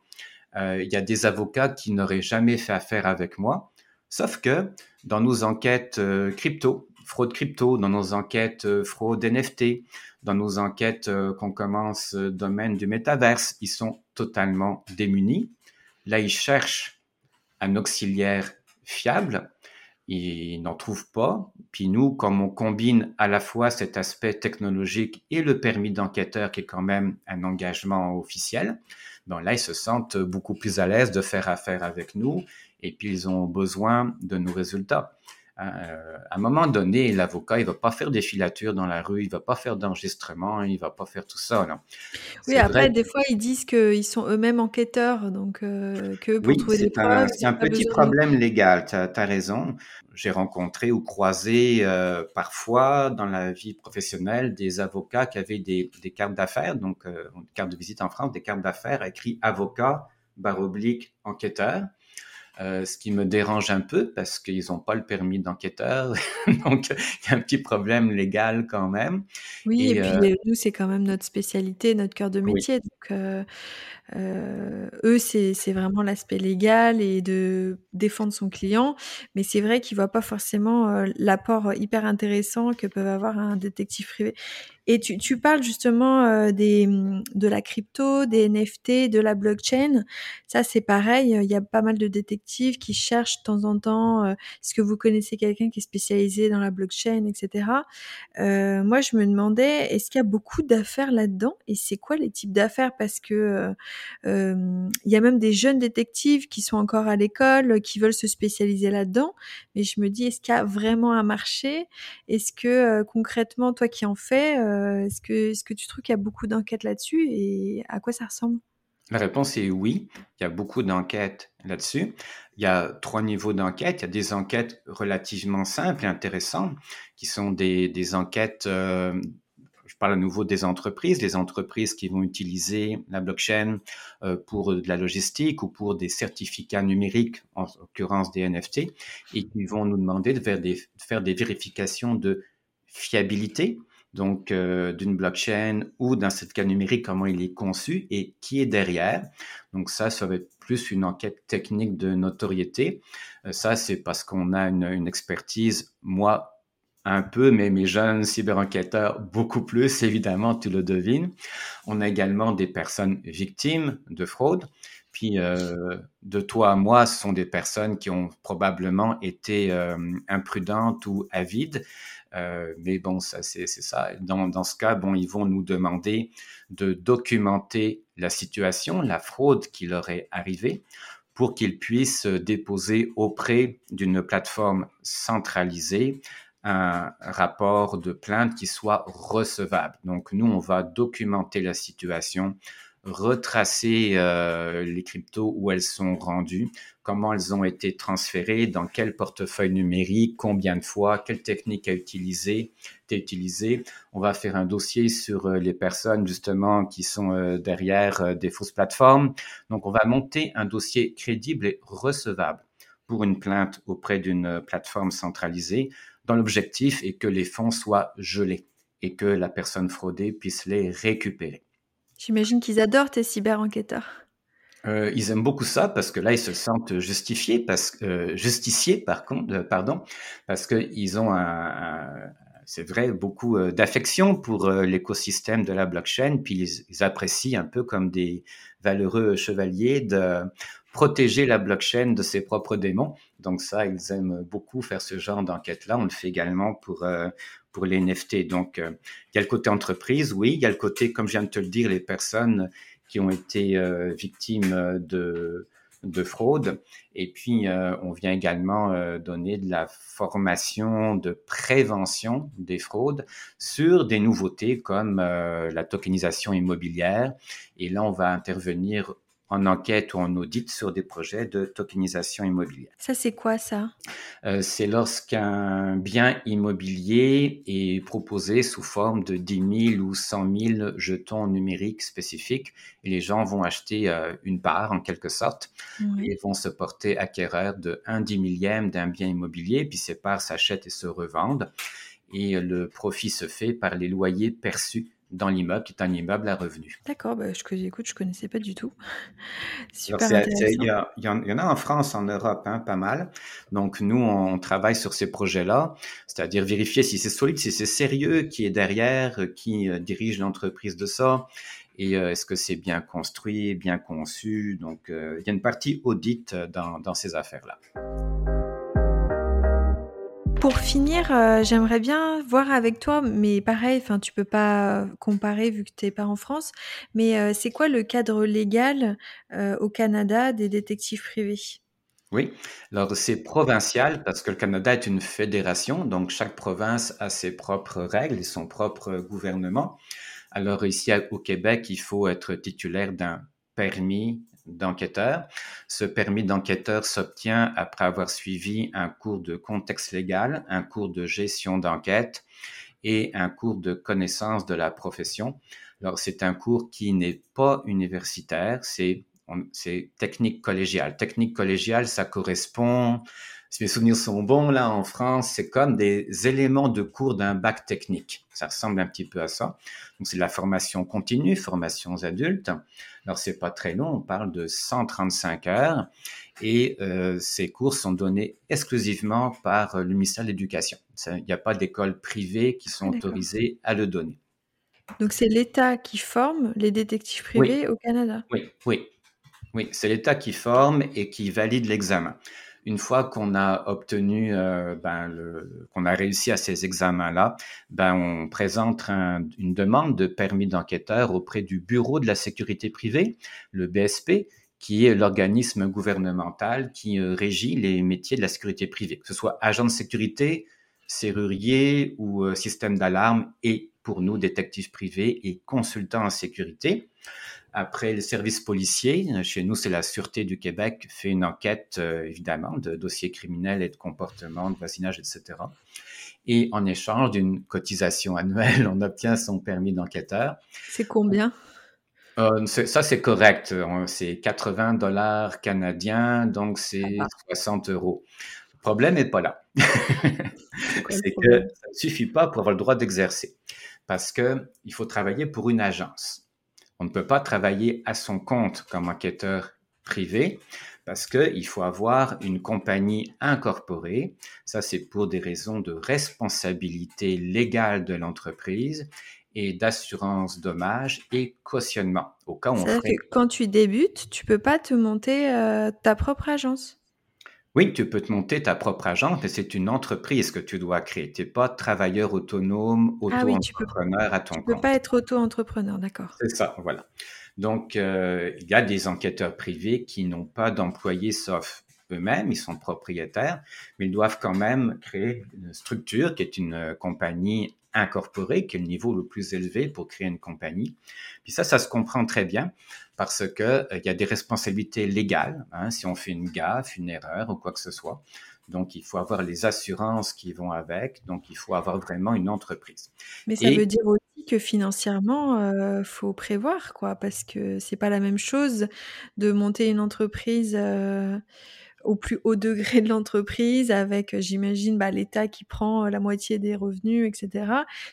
Euh, il y a des avocats qui n'auraient jamais fait affaire avec moi, sauf que dans nos enquêtes euh, crypto, fraude crypto, dans nos enquêtes fraude NFT, dans nos enquêtes qu'on commence domaine du métaverse, ils sont totalement démunis. Là, ils cherchent un auxiliaire fiable ils n'en trouvent pas. Puis nous, comme on combine à la fois cet aspect technologique et le permis d'enquêteur, qui est quand même un engagement officiel, bon là, ils se sentent beaucoup plus à l'aise de faire affaire avec nous et puis ils ont besoin de nos résultats. Euh, à un moment donné, l'avocat, il va pas faire des filatures dans la rue, il va pas faire d'enregistrement, il va pas faire tout ça. Non. Oui, après, des fois, ils disent qu'ils sont eux-mêmes enquêteurs, donc euh, que pour trouver des preuves. C'est un petit problème légal, tu as, raison. J'ai rencontré ou croisé euh, parfois dans la vie professionnelle des avocats qui avaient des, des cartes d'affaires, donc euh, une carte de visite en France, des cartes d'affaires écrit avocat, barre oblique, enquêteur. Euh, ce qui me dérange un peu parce qu'ils n'ont pas le permis d'enquêteur, donc il y a un petit problème légal quand même. Oui, et, puis euh, nous, c'est quand même notre spécialité, notre cœur de métier. Donc, euh, euh, eux, c'est vraiment l'aspect légal et de défendre son client, mais c'est vrai qu'ils voient pas forcément l'apport hyper intéressant que peuvent avoir un détective privé. Et tu, tu parles justement des, de la crypto, des NFT, de la blockchain. Ça, c'est pareil. Il y a pas mal de détectives qui cherchent de temps en temps. Est-ce que vous connaissez quelqu'un qui est spécialisé dans la blockchain, etc. Moi, je me demandais, est-ce qu'il y a beaucoup d'affaires là-dedans Et c'est quoi les types d'affaires? Parce que il y a même des jeunes détectives qui sont encore à l'école, qui veulent se spécialiser là-dedans. Mais je me dis, est-ce qu'il y a vraiment un marché? Est-ce que concrètement, toi qui en fais euh, est-ce que, tu trouves qu'il y a beaucoup d'enquêtes là-dessus et à quoi ça ressemble? La réponse est oui. Il y a beaucoup d'enquêtes là-dessus. Il y a trois niveaux d'enquête. Il y a des enquêtes relativement simples et intéressantes qui sont des, enquêtes euh, parle à nouveau des entreprises, les entreprises qui vont utiliser la blockchain euh, pour de la logistique ou pour des certificats numériques, en l'occurrence des NFT, et qui vont nous demander de faire des, vérifications de fiabilité donc euh, d'une blockchain ou d'un certificat numérique, comment il est conçu et qui est derrière. Donc ça, ça va être plus une enquête technique de notoriété. Euh, ça, c'est parce qu'on a une, une, expertise, moi un peu, mais mes jeunes cyber-enquêteurs beaucoup plus, évidemment, tu le devines. On a également des personnes victimes de fraude. Puis euh, de toi à moi, ce sont des personnes qui ont probablement été euh, imprudentes ou avides. Euh, mais bon, ça, c'est ça. Dans, dans, ce cas, bon, ils vont nous demander de documenter la situation, la fraude qui leur est arrivée, pour qu'ils puissent déposer auprès d'une plateforme centralisée un rapport de plainte qui soit recevable. Donc, nous, on va documenter la situation, retracer euh, les cryptos où elles sont rendues, comment elles ont été transférées, dans quel portefeuille numérique, combien de fois, quelle technique a utilisé, utilisée. On va faire un dossier sur euh, les personnes justement qui sont euh, derrière des fausses plateformes. Donc on va monter un dossier crédible et recevable pour une plainte auprès d'une plateforme centralisée dans l'objectif est que les fonds soient gelés et que la personne fraudée puisse les récupérer. J'imagine qu'ils adorent tes cyber-enquêteurs. Euh, ils aiment beaucoup ça parce que là, ils se sentent justifiés, parce, euh, par contre, euh, pardon, parce qu'ils ont un, c'est vrai, beaucoup euh, d'affection pour l'écosystème de la blockchain, puis ils, apprécient un peu comme des valeureux chevaliers de protéger la blockchain de ses propres démons. Donc ça, ils aiment beaucoup faire ce genre d'enquête-là. On le fait également pour, pour les NFT. Donc, euh, il y a le côté entreprise, oui. Il y a le côté, comme je viens de te le dire, les personnes qui ont été euh, victimes de, de fraude. Et puis, euh, on vient également donner de la formation de prévention des fraudes sur des nouveautés comme la tokenisation immobilière. Et là, on va intervenir en enquête ou en audit sur des projets de tokenisation immobilière. Ça, c'est quoi ça? Euh, C'est lorsqu'un bien immobilier est proposé sous forme de 10 000 ou 100 000 jetons numériques spécifiques et les gens vont acheter euh, une part en quelque sorte et vont se porter acquéreurs de 1 dix millième d'un bien immobilier, puis ces parts s'achètent et se revendent et le profit se fait par les loyers perçus dans l'immeuble, qui est un immeuble à revenus. D'accord, bah, je, écoute, je connaissais pas du tout. Super. Il y, en a en France, en Europe, hein, pas mal. Donc nous, on travaille sur ces projets-là, c'est-à-dire vérifier si c'est solide, si c'est sérieux, qui est derrière, qui euh, dirige l'entreprise de ça, et euh, est-ce que c'est bien construit, bien conçu. Donc euh, il y a une partie audit dans, dans ces affaires-là. Pour finir, euh, j'aimerais bien voir avec toi, mais pareil, enfin, tu peux pas comparer vu que tu n'es pas en France, mais euh, c'est quoi le cadre légal euh, au Canada des détectives privés? Oui, alors c'est provincial parce que le Canada est une fédération, donc chaque province a ses propres règles et son propre gouvernement. Alors ici au Québec, il faut être titulaire d'un permis d'enquêteur. Ce permis d'enquêteur s'obtient après avoir suivi un cours de contexte légal, un cours de gestion d'enquête et un cours de connaissance de la profession. Alors, c'est un cours qui n'est pas universitaire, c'est technique collégiale. Technique collégiale, ça correspond si mes souvenirs sont bons, là en France, c'est comme des éléments de cours d'un bac technique. Ça ressemble un petit peu à ça. Donc c'est de la formation continue, formation aux adultes. Alors c'est pas très long, on parle de 135 heures et euh, ces cours sont donnés exclusivement par le ministère de l'Éducation. Il n'y a pas d'écoles privées qui sont autorisées à le donner. Donc c'est l'État qui forme les détectives privés au Canada? Oui, oui, oui, c'est l'État qui forme et qui valide l'examen une fois qu'on a obtenu, euh, ben, qu'on a réussi à ces examens-là, ben, on présente une demande de permis d'enquêteur auprès du Bureau de la sécurité privée, le BSP, qui est l'organisme gouvernemental qui euh, régit les métiers de la sécurité privée, que ce soit agent de sécurité, serrurier ou euh, système d'alarme et pour nous, détectives privés et consultants en sécurité. Après, le service policier, chez nous, c'est la Sûreté du Québec, fait une enquête, euh, évidemment, de dossiers criminels et de comportement, de voisinage, etc. Et en échange d'une cotisation annuelle, on obtient son permis d'enquêteur. C'est combien? Euh, ça, c'est correct. C'est 80 dollars canadiens, donc c'est 60 euros. Le problème n'est pas là. c'est que ça ne suffit pas pour avoir le droit d'exercer. Parce qu'il faut travailler pour une agence. On ne peut pas travailler à son compte comme enquêteur privé parce qu'il faut avoir une compagnie incorporée. Ça, c'est pour des raisons de responsabilité légale de l'entreprise et d'assurance dommage et cautionnement. Au cas où on ferait... que quand tu débutes, tu peux pas te monter euh, ta propre agence. Oui, tu peux te monter ta propre agence, mais c'est une entreprise que tu dois créer. Tu n'es pas travailleur autonome, auto-entrepreneur à ton compte. Tu ne peux pas être auto-entrepreneur, d'accord. C'est ça, voilà. Donc, euh, il y a des enquêteurs privés qui n'ont pas d'employés sauf eux-mêmes, ils sont propriétaires, mais ils doivent quand même créer une structure qui est une compagnie incorporée, qui est le niveau le plus élevé pour créer une compagnie. Puis ça, ça se comprend très bien parce que euh, il y a des responsabilités légales hein, si on fait une gaffe, une erreur ou quoi que ce soit. Donc, il faut avoir les assurances qui vont avec. Donc, il faut avoir vraiment une entreprise. Mais ça veut dire aussi que financièrement, euh, faut prévoir, quoi, parce que c'est pas la même chose de monter une entreprise euh, au plus haut degré de l'entreprise, avec, j'imagine, bah, l'État qui prend la moitié des revenus, etc.,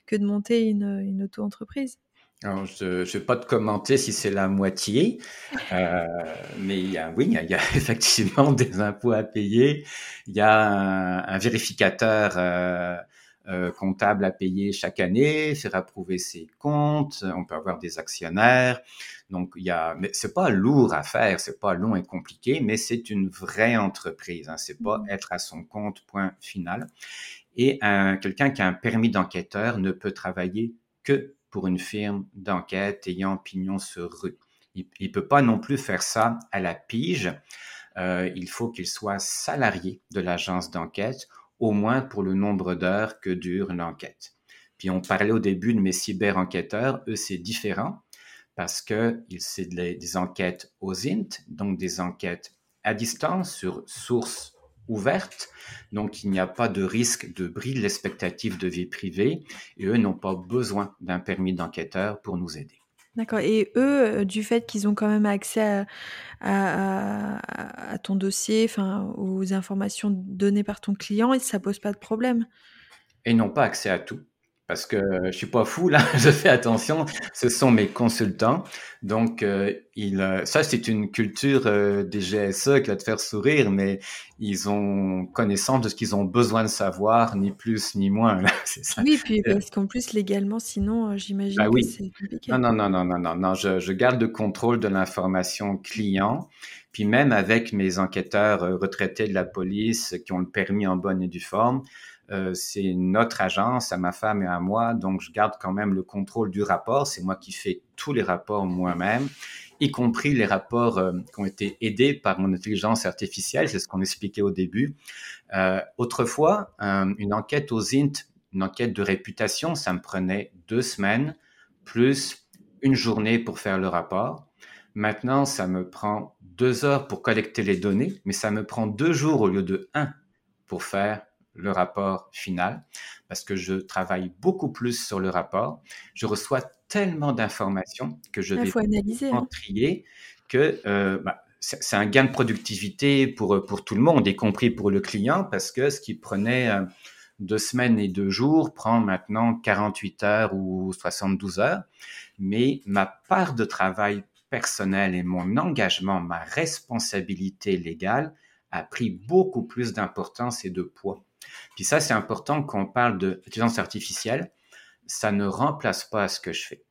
que de monter une, une auto-entreprise. Alors, je ne vais pas te commenter si c'est la moitié, euh, mais il y a, oui, il y, a, effectivement des impôts à payer. Il y a un, vérificateur euh, euh, comptable à payer chaque année, faire approuver ses comptes. On peut avoir des actionnaires. Donc, il y a, mais c'est pas lourd à faire, c'est pas long et compliqué, mais c'est une vraie entreprise. Hein, c'est pas mmh. être à son compte, point final. Et quelqu'un qui a un permis d'enquêteur ne peut travailler que pour une firme d'enquête ayant pignon sur rue. Il ne peut pas non plus faire ça à la pige. Euh, il faut qu'il soit salarié de l'agence d'enquête, au moins pour le nombre d'heures que dure l'enquête. Puis on parlait au début de mes cyber-enquêteurs, eux c'est différent parce que c'est des enquêtes aux int, donc des enquêtes à distance sur sources ouverte, donc il n'y a pas de risque de bris de l'expectative de vie privée, et eux n'ont pas besoin d'un permis d'enquêteur pour nous aider. D'accord. Et eux, euh, du fait qu'ils ont quand même accès à, ton dossier, enfin, aux informations données par ton client, ça pose pas de problème? Et ils n'ont pas accès à tout. Parce que je suis pas fou là, je fais attention. Ce sont mes consultants, donc euh, euh, ça c'est une culture euh, des GSE qui va te faire sourire, mais ils ont connaissance de ce qu'ils ont besoin de savoir, ni plus ni moins. ça. Oui, puis parce qu'en plus légalement, sinon j'imagine bah que c'est compliqué. Non, non, non, non, non, non, non. Je, je garde le contrôle de l'information client. Puis même avec mes enquêteurs retraités de la police qui ont le permis en bonne et due forme, euh, c'est notre agence, à ma femme et à moi, donc je garde quand même le contrôle du rapport. C'est moi qui fais tous les rapports moi-même, y compris les rapports euh, qui ont été aidés par mon intelligence artificielle. C'est ce qu'on expliquait au début. Euh, autrefois, une enquête aux INT, une enquête de réputation, ça me prenait deux semaines plus une journée pour faire le rapport. Maintenant, ça me prend deux heures pour collecter les données, mais ça me prend deux jours au lieu de un pour faire le rapport final parce que je travaille beaucoup plus sur le rapport. Je reçois tellement d'informations que je vais analyser, en hein. trier que euh, bah, c'est un gain de productivité pour, pour tout le monde, y compris pour le client, parce que ce qui prenait euh, deux semaines et deux jours prend maintenant 48 heures ou 72 heures. Mais ma part de travail personnel et mon engagement, ma responsabilité légale a pris beaucoup plus d'importance et de poids. Puis ça, c'est important quand on parle d'intelligence artificielle. Ça ne remplace pas ce que je fais.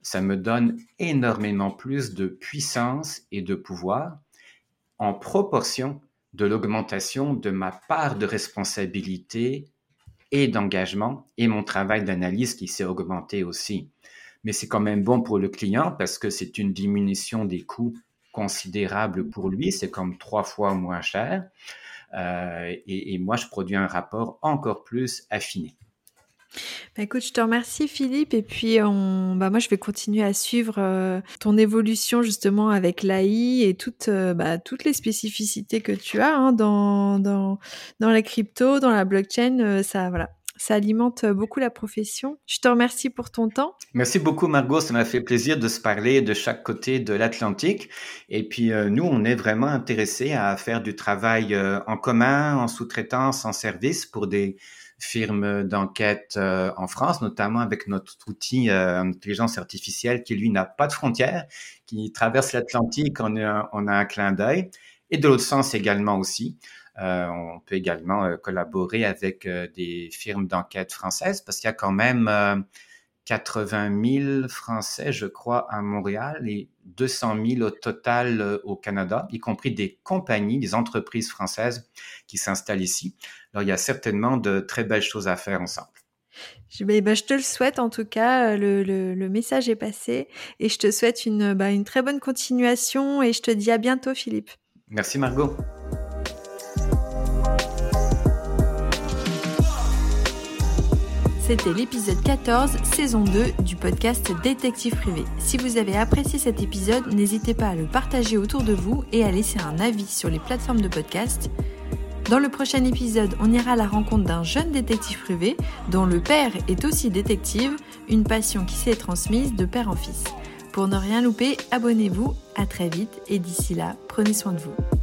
Ça me donne énormément plus de puissance et de pouvoir en proportion de l'augmentation de ma part de responsabilité et d'engagement et mon travail d'analyse qui s'est augmenté aussi. Mais c'est quand même bon pour le client parce que c'est une diminution des coûts considérable pour lui. C'est comme trois fois moins cher. Euh, et, moi, je produis un rapport encore plus affiné. Bah écoute, je te remercie Philippe et puis on, bah moi je vais continuer à suivre euh, ton évolution justement avec l'AI et toutes, euh, bah, toutes les spécificités que tu as hein, dans, dans, dans la crypto, dans la blockchain. ça voilà, ça alimente beaucoup la profession. Je te remercie pour ton temps. Merci beaucoup Margot, ça m'a fait plaisir de se parler de chaque côté de l'Atlantique. Et puis euh, nous, on est vraiment intéressés à faire du travail euh, en commun, en sous-traitance, en service pour des firmes d'enquête euh, en France, notamment avec notre outil intelligence artificielle qui, lui, n'a pas de frontières, qui traverse l'Atlantique en, en un clin d'œil. Et de l'autre sens également aussi. Euh, on peut également euh, collaborer avec euh, des firmes d'enquête françaises parce qu'il y a quand même 80 000 Français, je crois, à Montréal et 200 000 au total au Canada, y compris des compagnies, des entreprises françaises qui s'installent ici. Alors, il y a certainement de très belles choses à faire ensemble. Je, bah, je te le souhaite en tout cas, le, message est passé et je te souhaite une, bah, une très bonne continuation et je te dis à bientôt Philippe. Merci Margot. C'était l'épisode 14, saison 2 du podcast Détective Privé. Si vous avez apprécié cet épisode, n'hésitez pas à le partager autour de vous et à laisser un avis sur les plateformes de podcast. Dans le prochain épisode, on ira à la rencontre d'un jeune détective privé dont le père est aussi détective, une passion qui s'est transmise de père en fils. Pour ne rien louper, abonnez-vous, à très vite et d'ici là, prenez soin de vous.